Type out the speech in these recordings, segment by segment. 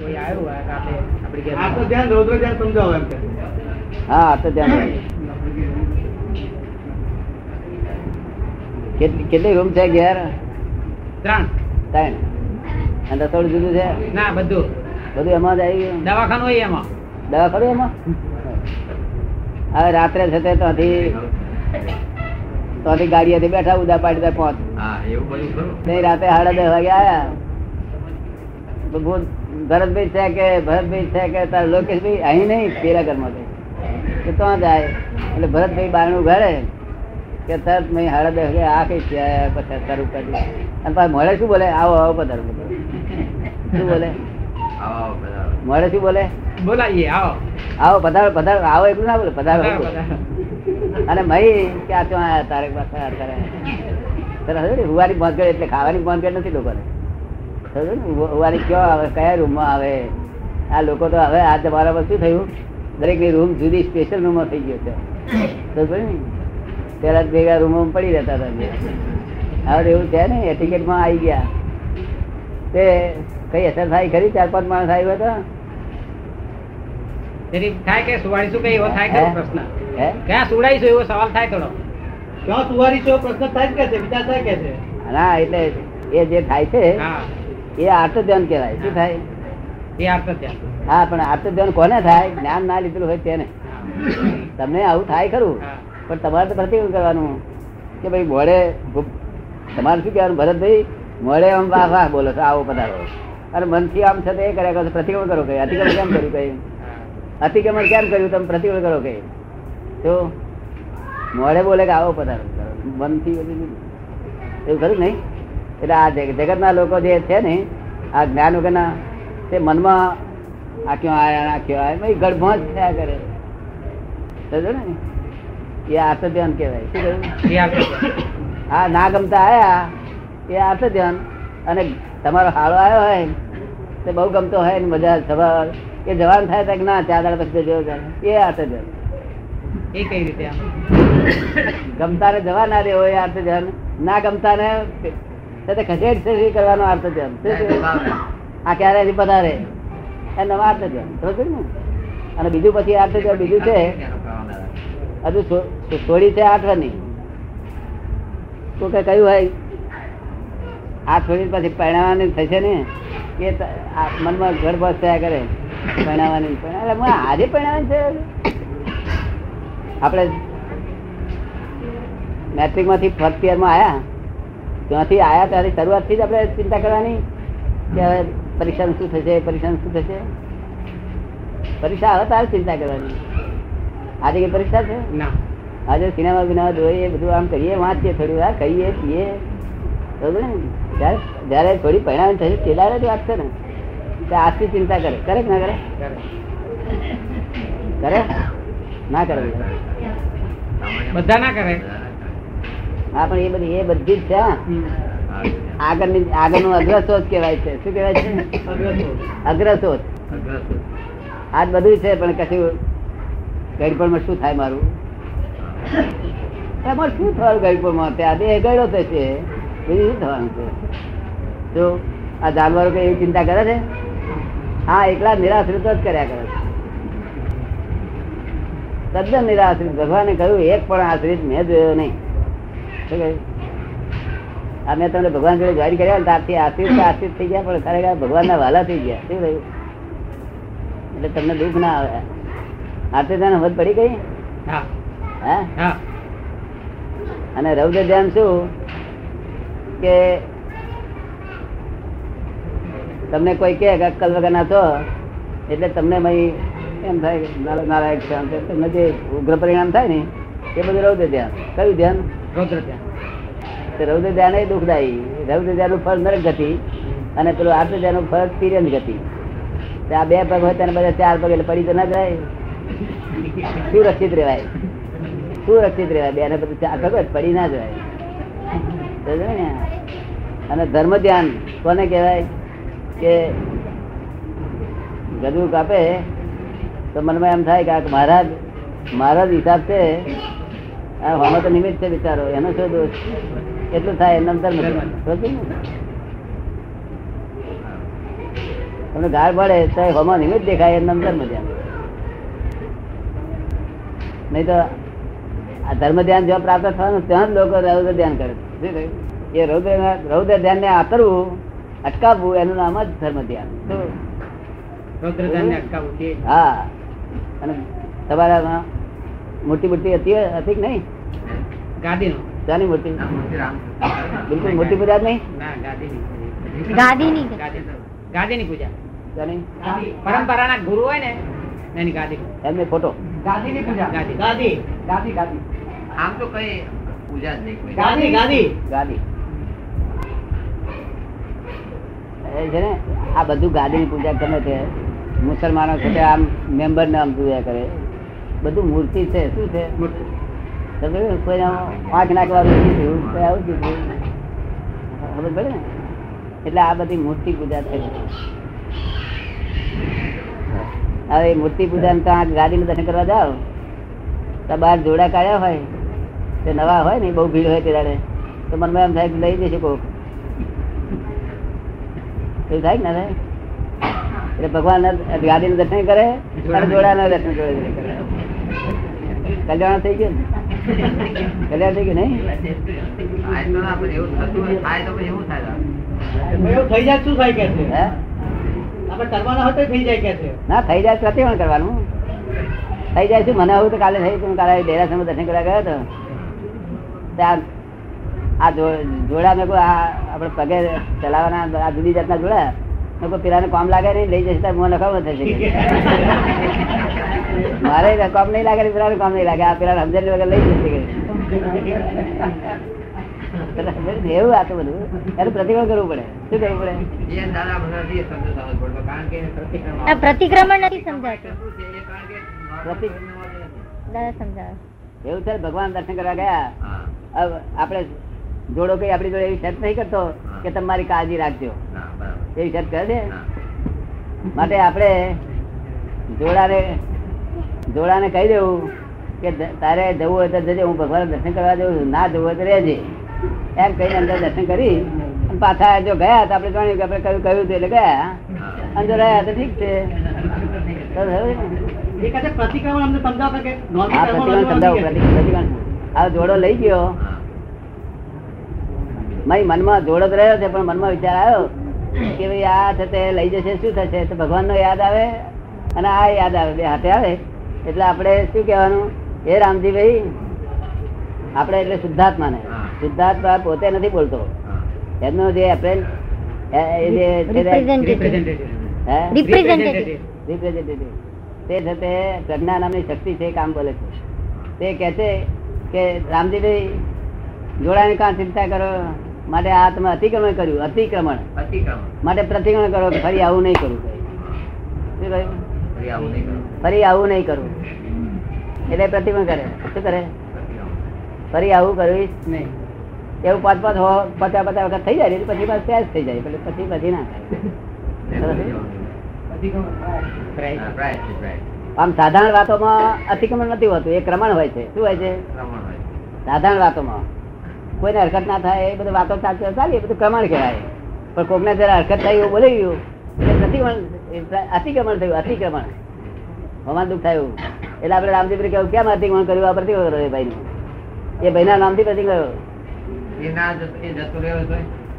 કોઈ આવ્યું હોય રાતે આપણી ઘેર આ તો ધ્યાન રૌદ્ર ધ્યાન સમજાવો એમ હા તો ધ્યાન કેટલી રૂમ છે ઘેર? ત્રણ. ત્રણ. અને રસોડું જુદું છે? ના બધું. બધું એમાં જ આવી ગયું? દવાખાનું હોય એમાં. દવા ખરું એમાં? હવે રાત્રે છે તે ત્યાંથી ત્યાંથી ગાડીએથી બેઠા ઉદા પાડી દે પહોંચ. હા એવું બધું રાતે સાડા દસ વાગે બોલ ભરતભાઈ છે કે ભરતભાઈ છે કે તારા લોકેશભાઈ અહીં નહીં પેલા ઘરમાં તો ત્યાં જાય. એટલે ભરતભાઈ બારણું ઘરે કે તરત મેં હાડા દસ વાગે આ કઈ છે પછી શરૂ કરી અને પાછું મળે શું બોલે? આવો આવો પધારો. શું બોલે? મળે શું બોલે? બોલાવીએ આવો. આવો પધારો પધારો. આવો એટલું ના બોલે પધારો. અને મહી ક્યાં ક્યાં આયા તારે પાસે અત્યારે તરત હવે ને હુવાની એટલે ખાવાની ભાંગડ નથી લોકોને. ને? કયો આવે કયા રૂમમાં આવે? આ લોકો તો હવે આ તમારામાં શું થયું? દરેકની રૂમ જુદી સ્પેશિયલ રૂમમાં થઈ ગયો છે. પેલા ભેગા રૂમમાં પડી રહેતા હતા હવે એવું છે ને ટિકિટમાં આવી ગયા. તે કઈ અસર થાય ખરી? ચાર પાંચ માણસ આવ્યો હતો? થાય કે સુવાડીશું કે એવો થાય કે પ્રશ્ન? ક્યાં સુવડાવીશું એવો સવાલ થાય થોડો? ક્યાં સુવારી છો પ્રશ્ન થાય કે છે વિચાર થાય કે છે? ના એટલે એ જે થાય છે હા. એ આર્ત ધ્યાન કહેવાય. શું થાય? એ ત્યાં હા પણ આર્ત ધ્યાન કોને થાય? જ્ઞાન ના લીધેલું હોય તેને. તમને આવું થાય ખરું. પણ તમારે તો પ્રતિકૂળ કરવાનું. કે ભાઈ મોડે તમારે શું કહેવાનું? ભરતભાઈ મોડે આમ વાહ વાહ બોલો છો આવો પધારો. અને મનથી આમ છતાં એ કર્યા કરો પ્રતિક્રમણ કરો કઈ? અતિક્રમણ કેમ કર્યું કઈ? અતિક્રમણ કેમ કર્યું તમે? પ્રતિક્રમણ કરો કઈ? તો મોડે બોલે કે આવો પધારો. મનથી એવું ખરું નહીં? એટલે આ જગત ના લોકો જે છે ને આ જ્ઞાન વગરના તે મનમાં આ ક્યાં આયા આ ક્યાં આયા ભાઈ જ થયા કરે. સમજો ને? એ આર્થ ધ્યાન કહેવાય. શું કહ્યું. આ ના ગમતા આયા એ આર્થ ધ્યાન અને તમારો હાળો આવ્યો હોય તે બહુ ગમતો હોય ને મજા સવાર એ જવાન થાય તો ના ચાર દાડા પછી જોયો જાય. એ આર્થ ધ્યાન એ કઈ રીતે ગમતા ને જવા ના દેવો એ આર્થ ધ્યાન ના ગમતા ને તે ખસેડ ખસેડ કરવાનો શું છે? આ ક્યારે હજી પધારે? એ નવા અર્થ છે સમજ ને? અને બીજું પછી અર્થ છે બીજું છે હજુ થોડી છે આઠવાની તો કે કયું હોય આ થોડી પછી પરણાવવાની થશે ને? એ મનમાં ગર્ભ થયા કરે. પરણાવવાની એટલે આજે પરણાવવાની છે? આપણે મેટ્રિકમાંથી ફર્સ્ટ યરમાં આયા? ત્યાંથી આયા ત્યાંથી શરૂઆતથી જ આપણે ચિંતા કરવાની કે હવે પરીક્ષાનું શું થશે પરીક્ષા શું થશે? પરીક્ષા આવે તારે ચિંતા કરવાની. આજે કઈ પરીક્ષા છે? ના. આજે સિનેમા બિનેમા જોઈએ બધું આમ કરીએ વાંચીએ થોડી વાર કહીએ પીએ. બરોબર ને? જ્યારે જ્યારે થોડી પરિણામ થશે તેલારે જ વાત છે ને. તો આજથી ચિંતા કરે. કરે કે ના કરે? કરે. કરે? ના કરે. બધા ના કરે? પણ એ બધી એ બધી જ છે. આગળની આગળનું અગ્રસોચ કહેવાય છે. શું કહેવાય છે? અગ્રસોચ આ બધું છે, પણ કશું ગડપણમાં શું થાય મારું? એમાં શું થવાનું ગડપણમાં ત્યાં દેહ ગયો થશે બીજું શું થવાનું છે? જો આ જાનવરો કઈ એવી ચિંતા કરે છે? હા, એકલા નિરાશ્રિત જ કર્યા કરે છે. તદ્દન નિરાશ્રિત ભગવાને કહ્યું, એક પણ આશ્રિત મેં જોયો નહીં. શું કહ્યું આ મેં તમને ભગવાન જોડે જોઈન કર્યા ને ત્યારથી આશ્રિત તો થઈ ગયા પણ ખરેખર ભગવાનના વાલા થઈ ગયા. શું થયું? એટલે તમને દુઃખ ના આવે. આરતી ધ્યાન હમત પડી ગઈ? હા. અને રૌદ્ર ધ્યાન શું કે તમને કોઈ કે અક્કલ વગરના છો એટલે તમને એમ થાય નારાયક. તમને જે ઉગ્ર પરિણામ થાય ને એ બધું રૌદ્ર ધ્યાન કયું ધ્યાન? રૌદ્ર ધ્યાન. રૌદ્ર ધ્યાન એ દુઃખદાયી. રૌદ્ર ધ્યાનનું ફળ નરક ગતિ અને પેલું આર્થ ધ્યાનનું ફળ તિર્યંત ગતિ. આ બે પગ હોય તેને બધા ચાર પગ એટલે પડી તો ના જાય. સુરક્ષિત રહેવાય. સુરક્ષિત રહેવાય. બે ને બધું ચાર પગ પડી ના જવાય ને? અને ધર્મ ધ્યાન કોને કહેવાય? કે ગધું કાપે તો મનમાં એમ થાય કે મહારાજ જ મારા હિસાબ છે આ હોમાં તો નિમિત્ત છે બિચારો એનો શું દોષ? એટલું થાય એમ ધર્મ તમને ગાળ પડે તો હમણાં નિમિત્ત દેખાય એમ નામ ધર્મ ધ્યાન નહીં તો આ ધર્મ ધ્યાન જ્યાં પ્રાપ્ત થવાનું ત્યાં જ લોકો રૌદ્ર ધ્યાન કરે છે. એ રૌદ્ર રૌદ્ર ધ્યાન ને આતરવું અટકાવવું એનું નામ જ ધર્મ ધ્યાન હા. અને તમારા મોટી મોટી હતી હતી કે નહીં? ગાદીનો શાની મોટી બિલકુલ મોટી પૂજા નહીં? ના ગાદીની ગાદીની ગાદી પૂજા. પરંપરાના ગુરુ હોય ને એની ગાદી એમને ફોટો. ગાદીની પૂજા. ગાદી. ગાદી ગાદી ગાદી આમ તો કઈ પૂજા જ નહીં ગાદી ગાદી ગાદી છે ને આ બધું ગાદીની પૂજા ગમે તે મુસલમાનો છે આમ મેમ્બર ને આમ પૂજા કરે. બધું મૂર્તિ છે શું છે? કોઈ આંખ નાખવાનું કીધું આવું કીધું ખબર પડે ને? એટલે આ બધી મૂર્તિ પૂજા છે હવે મૂર્તિ પૂજા ત્યાં ગાદી દર્શન કરવા જાઓ. તો બહાર જોડા કાઢ્યા હોય તે નવા હોય ને બહુ ભીડ હોય ત્યારે તો મનમાં એમ થાય લઈ જઈશું કોક. એવું થાય ના એટલે ભગવાન ગાદી દર્શન કરે અને જોડાના દર્શન કરે કલ્યાણ થઈ ગયું? કલ્યાણ થઈ ગયું નહીં? ના પણ થઈ જાય શું થાય કે છે? હે? આપણે કરવાના થઈ જાય શું? મને આવું તો કાલે થઈ કાલે ડેરાસરમાં દર્શન કરવા ગયો હતો. ત્યાં આ જોડા મેં કોઈ આ આપણે પગે ચલાવવાના આ જુદી જાતના જોડા કહ્યું પેલાને કામ લાગે નહીં લઈ જશે મોં નખાવો થશે મારે કામ નહીં લાગે પેલા કામ નહીં લાગે. આ પેલા સમજણ વગર લઈ જશે. પેલા ને? એવું આ તો બધું. એનું પ્રતિક્રમણ કરવું પડે. શું કરવું પડે? પ્રતિક્રમણ નથી સમજાતું. શું છે? એ કારણ કે પ્રતિ- દાદા સમજાવે. એવું છે ભગવાન દર્શન કરવા ગયા. આપણે જોડો કઈ આપણી જોડે એવી શરત નહીં કરતો કે તમારી કાળજી રાખજો. ના વિચાર કરે છે? માટે આપણે જોડાને જોડાને કહી દેવું કે તારે જવું હોય તો જજે હું ભગવાન દર્શન કરવા જવું ના જવું હોય તો રહેજે. એમ કહીને અંદર દર્શન કરી પાછા જો ગયા તો આપણે જાણ્યું કે આપણે કયું કહ્યું હતું એટલે ગયા. અંદર રહ્યા તો ઠીક છે? એ જોડો લઈ ગયો. મારી મનમાં જોડો જ રહ્યો છે પણ મનમાં વિચાર આવ્યો. કે ભાઈ આ થતે લઈ જશે શું થશે? તો ભગવાનનો યાદ આવે અને આ યાદ આવે બે હાથે આવે. એટલે આપણે શું કહેવાનું? હે રામજીભાઈ આપણે એટલે શુદ્ધાત્માને. શુદ્ધાત્મા પોતે નથી બોલતો. એમનો જે એપ્રેન તે- Representative. રિપ્રેઝેન્ટેટિવ હે? Representative. Representative. તે છે તે પ્રજ્ઞા નામની શક્તિ છે કામ બોલે છે. તે કહે છે કે રામજી ભાઈ જોડાની કાં ચિંતા કરો? માટે આ તમે અતિક્રમણ કર્યું અતિક્રમણ. અતિક્રમણ. માટે પ્રતિક્રમણ કરો કે ફરી આવું નહીં કરવું ફરી આવું નહીં કરવું ફરી આવું નહીં કરવું એટલે પ્રતિક્રમણ કરે. શું કરે? ફરી આવું. કરવીશ નહીં. એવું પાંચ પાંચ હો પચાસ પચાસ વખત થઈ જાય પછી બસ સહેજ થઈ જાય એટલે પછી પછી ના થાય. આમ સાધારણ વાતોમાં અતિક્રમણ નથી હોતું એ ક્રમણ હોય છે. શું હોય છે. સાધારણ વાતોમાં. કોઈને હરકત ના થાય એ બધું વાતો ચાલતી ચાલી એ બધું ક્રમણ કહેવાય. પણ કોકને જરા હરકત થાય એવું બોલી ગયું એટલે અતિક્રમણ થયું અતિક્રમણ. હવામાન દુઃખ થયું એટલે આપણે રામજીભાઈ કેવું કેમ અતિક્રમણ કર્યું? આ પ્રતિક્રમણ કર્યું. નામથી ના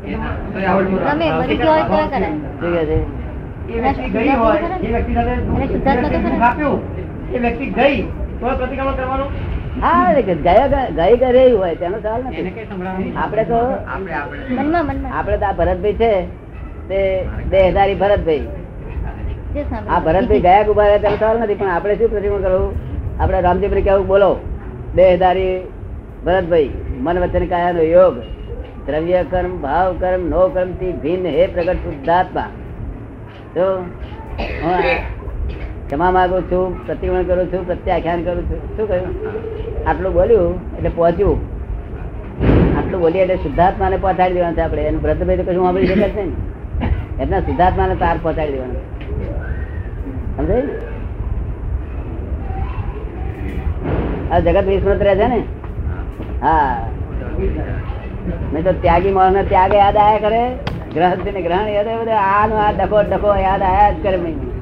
એ ના- તોય કરાય. એ વ્યક્તિ ગઈ તો પ્રતિક્રમણ કરવાનું? હા ગયા ગઈ ઘરે હોય તેનો સવાલ એને નથી કઈ તો આપણે આપણે. મનમાં મનમાં. આપણે તો આ ભરતભાઈ છે તે દેહધારી ભરતભાઈ. આ ભરતભાઈ ગયા ઊભા રહ્યા તેનો સવાલ નથી પણ આપણે શું પ્રતિમા કરવું? આપડે રામજીભાઈ કેવું બોલો. બે હજારી ભરતભાઈ મન વચન કાયાનો યોગ. દ્રવ્ય કર્મ ભાવ કર્મ નો કર્મથી ભિન્ન હે પ્રગટ શુદ્ધાત્મા. તો ક્ષમા માંગુ છું, પ્રતિક્રમણ કરું છું, પ્રત્યાખ્યાન કરું છું. શું કહ્યું? આટલું બોલ્યું એટલે પહોંચ્યું. આટલું બોલીએ એટલે શુદ્ધાત્માને પહોંચાડી દેવાનું છે આપણે. એનું ભરતભાઈ તો કશું સાંભળી શકે છે ને એમના શુદ્ધાત્માને તાર પહોંચાડી દેવાનું. સમજાય? આ જગત વિસ્મૃત રહે છે ને? હા. નહીં તો ત્યાગી માણસ ત્યાગ યાદ આયા કરે. ગ્રહણ ને ગ્રહણ યાદ આવે આનો આ ડખો ડખો યાદ આયા જ કરે નહીં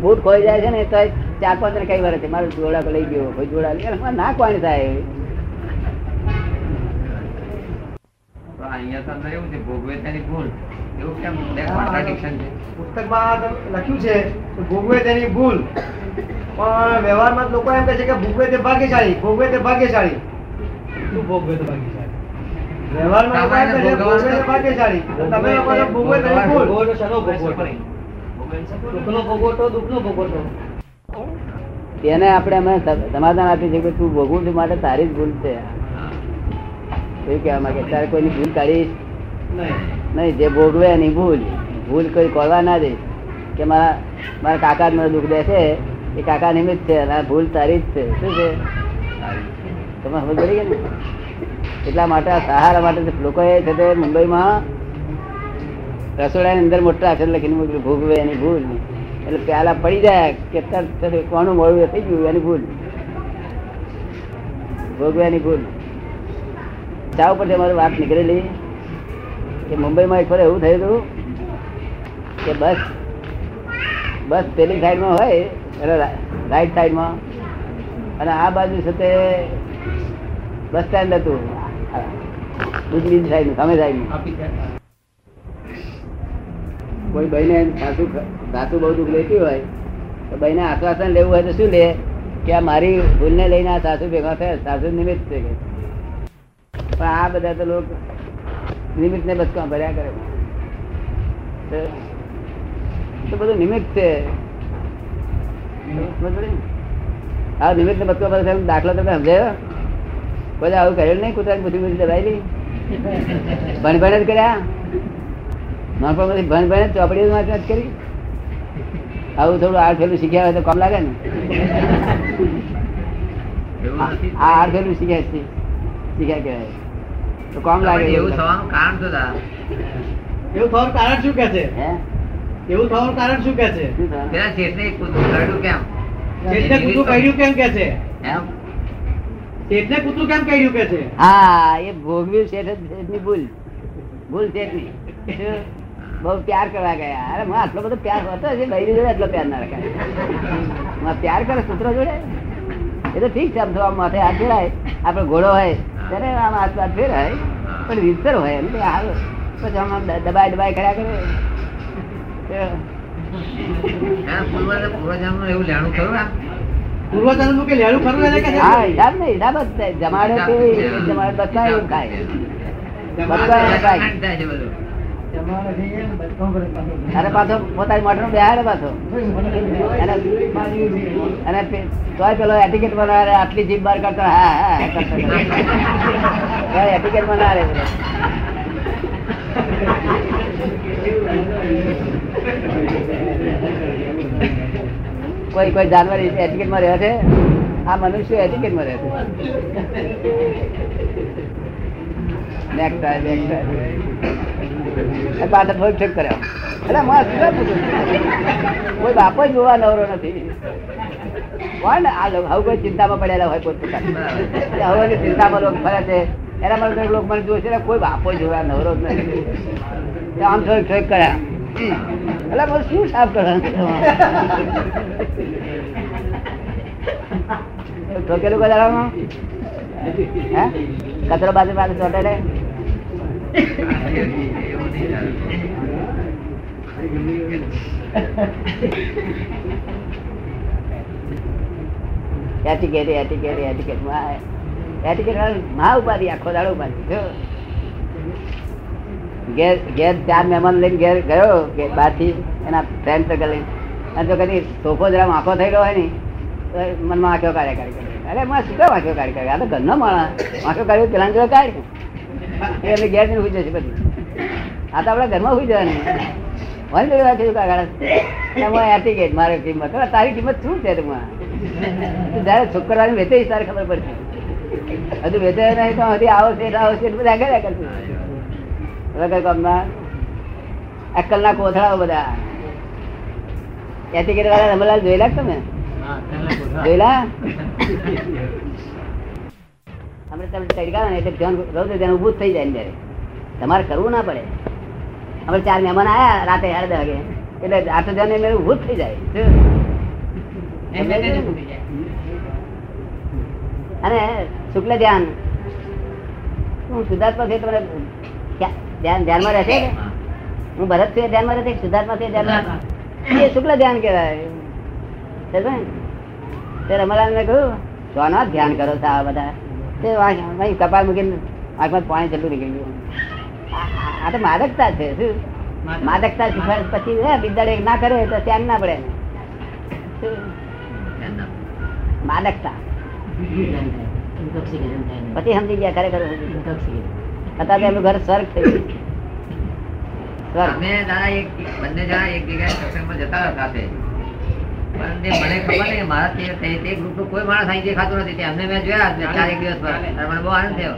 બૂટ ખોઈ જાય છે ને તો ચાર પાંચ ને કઈ વાર છે? મારું જોડા લઈ ગયો કોઈ જોડા ના કોણ થાય તો અહીંયા તો અંદર એવું છે ભોગવે તેની ભૂલ. એવું કેમ? છે પુસ્તકમાં લખ્યું છે કે ભોગવે તેની ભૂલ. પણ વ્યવહારમાં લોકો એમ કહે છે કે ભોગવે તે ભાગ્યશાળી ભોગવે તે ભાગ્યશાળી. શું ભોગવે તે ભાગ્યશાળી? વ્યવહારમાં લોકો એમ કહે છે ભોગવે તે ભાગ્યશાળી. તમે લોકો ભોગવે તેની ભૂલ. ભોગવટો? શેનો ભોગવટો? દુઃખનો ભોગવટો દુઃખનો ભોગવટો? તેને આપણે અમે સમાધાન આપીએ છીએ કે તું ભોગવું છું માટે તારી જ ભૂલ છે. એવું કહેવા માંગે? તારે કોઈની ભૂલ કાઢીશ નહીં. નહીં, જે ભોગવે એની ભૂલ. ભૂલ કોઈ કરવા ના દે. કે મારા મારા કાકા મને દુઃખ દે છે, એ કાકા નિમિત્ત છે, અને ભૂલ તારી જ છે. શું છે? તમે સમજ પડી ને? એટલા માટે સહારા માટે લોકોએ છે તે મુંબઈમાં રસોડાની અંદર મોટા અક્ષર લખીને મૂક્યું, ભોગવે એની ભૂલ. એટલે પ્યાલા પડી જાય, કે તરત કોનું એ થઈ ગયું, એની ભૂલ. ભોગવે એની ભૂલ. ચા ઉપરથી મારી વાત નીકળેલી. કે મુંબઈમાં એક વાર એવું થયું હતું કે બસ બસ પેલી સાઈડમાં હોય એટલે રાઈટ સાઈડમાં. અને આ બાજુ છે તે બસ સ્ટેન્ડ હતું. બીજી બીજી સાઈડ સામે સાઈડ કોઈ બહેને સાસુ સાસુ બહુ દુઃખ લેતી હોય તો બહેને આશ્વાસન લેવું હોય તો શું લે? કે આ મારી ભૂલને લઈને આ સાસુ ભેગા થયા સાસુ નિમિત્ત છે પણ આ બધા તો લોકો નિમિત્ત ને બચકા ભર્યા કરે. તો- બધું નિમિત્ત છે? આ નિમિત્ત ને બચકા ભરે દાખલો તમે સમજાયો? કોઈ આવું કરેલું નહીં? કૂતરાની બધી બધી દબાયેલી? ભણ ભણ જ કર્યા? નાનપણમાંથી ભણ ભણ જ ચોપડીઓ વાંચ વાંચ કરી. આવું થોડું આર ફેલું શીખ્યા હોય તો કામ લાગે ને? આ આર ફેલું શીખ્યા છે. શીખ્યા કહેવાય. તો કમ લાગે એવું થવાનું કારણ શું દાદા? એવું થવાનું કારણ શું કે છે? એવું થવાનું કારણ શું કે છે? પેલા શેઠને કૂતરું કરડ્યું કેમ? શેઠને કૂતરું કાઢ્યું કેમ કે છે? એમ? શેઠને કૂતરું કેમ કાઢ્યું કે છે? હા એ ભોગવ્યું શેઠ જ શેઠની ભૂલ. ભૂલ શેઠની? બહુ પ્યાર કરવા ગયા. અરે હું આટલો બધો પ્યાર હતો છે બૈરી જોડે એટલો પ્યાર ના રખાય. પ્યાર કરે કૂતરો જોડે? એ તો ઠીક છે આમ તો માથે હાથ જોડાય. આપડે ઘોડો હોય ત્યારે આમ હાથ હાથ ફેરાય પણ વિસ્તર હોય એમ તે હાલ પછી આમ આમ દ- દબાય દબાય કર્યા કરે. જમાડે બતાવ્યું જમાડે બતાવ્યું એવું અરે પાછો પોતાની મોટર બેહાડે પાછો. અને તોય પેલો એટિકેટ બનાવે, આટલી જીભ બાર કરતો હા હા એટિકેટ બનાવે કોઈ કોઈ જાનવર એટિકેટમાં રહે છે? આ મનુષ્ય એટિકેટમાં રહે છે. Next time next time. થોડીક ઠીક કર્યા. એટલે માં શું? કોઈ બાપો જ જોવા નવરો નથી. કોણ? આ લોકો હવે કોઈ ચિંતામાં પડેલા હોય પોતપોતાની. હવે ચિંતામાં લોકો ફરે છે. એના માટે લોકો મને જોશે ને કોઈ બાપો જોવા નવરો જ નથી. આમ થોડીક ઠીક કર્યા. એટલે મને શું સાફ કરવાનું ઠોકેલું કદાળામાં હે? કચરો બાજુ બાજુ ચોટે ચાર મહેમાન લઈને ગયો, કે એના ફ્રેન્ડ સર્કલ લઈને. અને કદી સોફો જરા આંખો ગયો હોય ને, તો મનમાં આંખો કાઢી કરે અરે માં શું કામ આંખો કાઢી કરે આ તો ઘરનો માણસ. આંખો કાર્ય પેલા કાઢી. એ એમને ઘેર જઈને સુઈ જશે પછી આ તો આપણા ઘરમાં સુઈ જવાની. વન જોડે રાખ્યું કાગળ એટી ગઈ મારે કિંમત. તારી કિંમત શું છે તમારે જયારે છોકરાને વેચે તારે ખબર પડશે. હજુ વેચે નહીં તો હજી આવો છે આવો છે બધા કર્યા કરશે વગર કામના અક્કલના કોથળાઓ બધા. એથી વાળા રમલાલ જોયેલા તમે? જોયેલા? આપણે તમે તડકા ને એટલે ધ્યાન રહું ધ્યાન ઊભું થઈ જાય ત્યારે. તમારે કરવું ના પડે. આપણે ચાર મહેમાન આવ્યા રાતે સાડા દસ વાગે. એટલે આટલું ધ્યાન ને? ભૂત થઈ જાય. અને શુક્લ ધ્યાન. હું શુદ્ધાત્મા છે તમને ધ્યાન ધ્યાનમાં રહેશે હું ભરત છું ધ્યાનમાં રહેશે શુદ્ધાત્મા છે ધ્યાનમાં? એ શુક્લ ધ્યાન કહેવાય. સમજો અમારા મેં કહ્યું સોના ધ્યાન કરો આ બધા. તે કપાળ મૂકીને આંખમાં પાણી જેટલું નીકળી ગયું. આ- તો માદકતા છે શું? માદકતા શીખવાડ પછી બિદાડે ના કરે તો ધ્યાન ના પડે? માદકતા. પછી સમજી ગયા ખરેખર અત્યારે એમનું ઘર સ્વર્ગ થઈ ગયું અમે દાદા એક બંને જણા એક જગ્યાએ સત્સંગમાં જતા હતા સાથે. પણ તે મને ખબર નહીં મારા તે કોઈ માણસ અહીં દેખાતું નથી. અમને મેં જોયા જ ચાર એક દિવસ પર મને બહુ આનંદ થયો.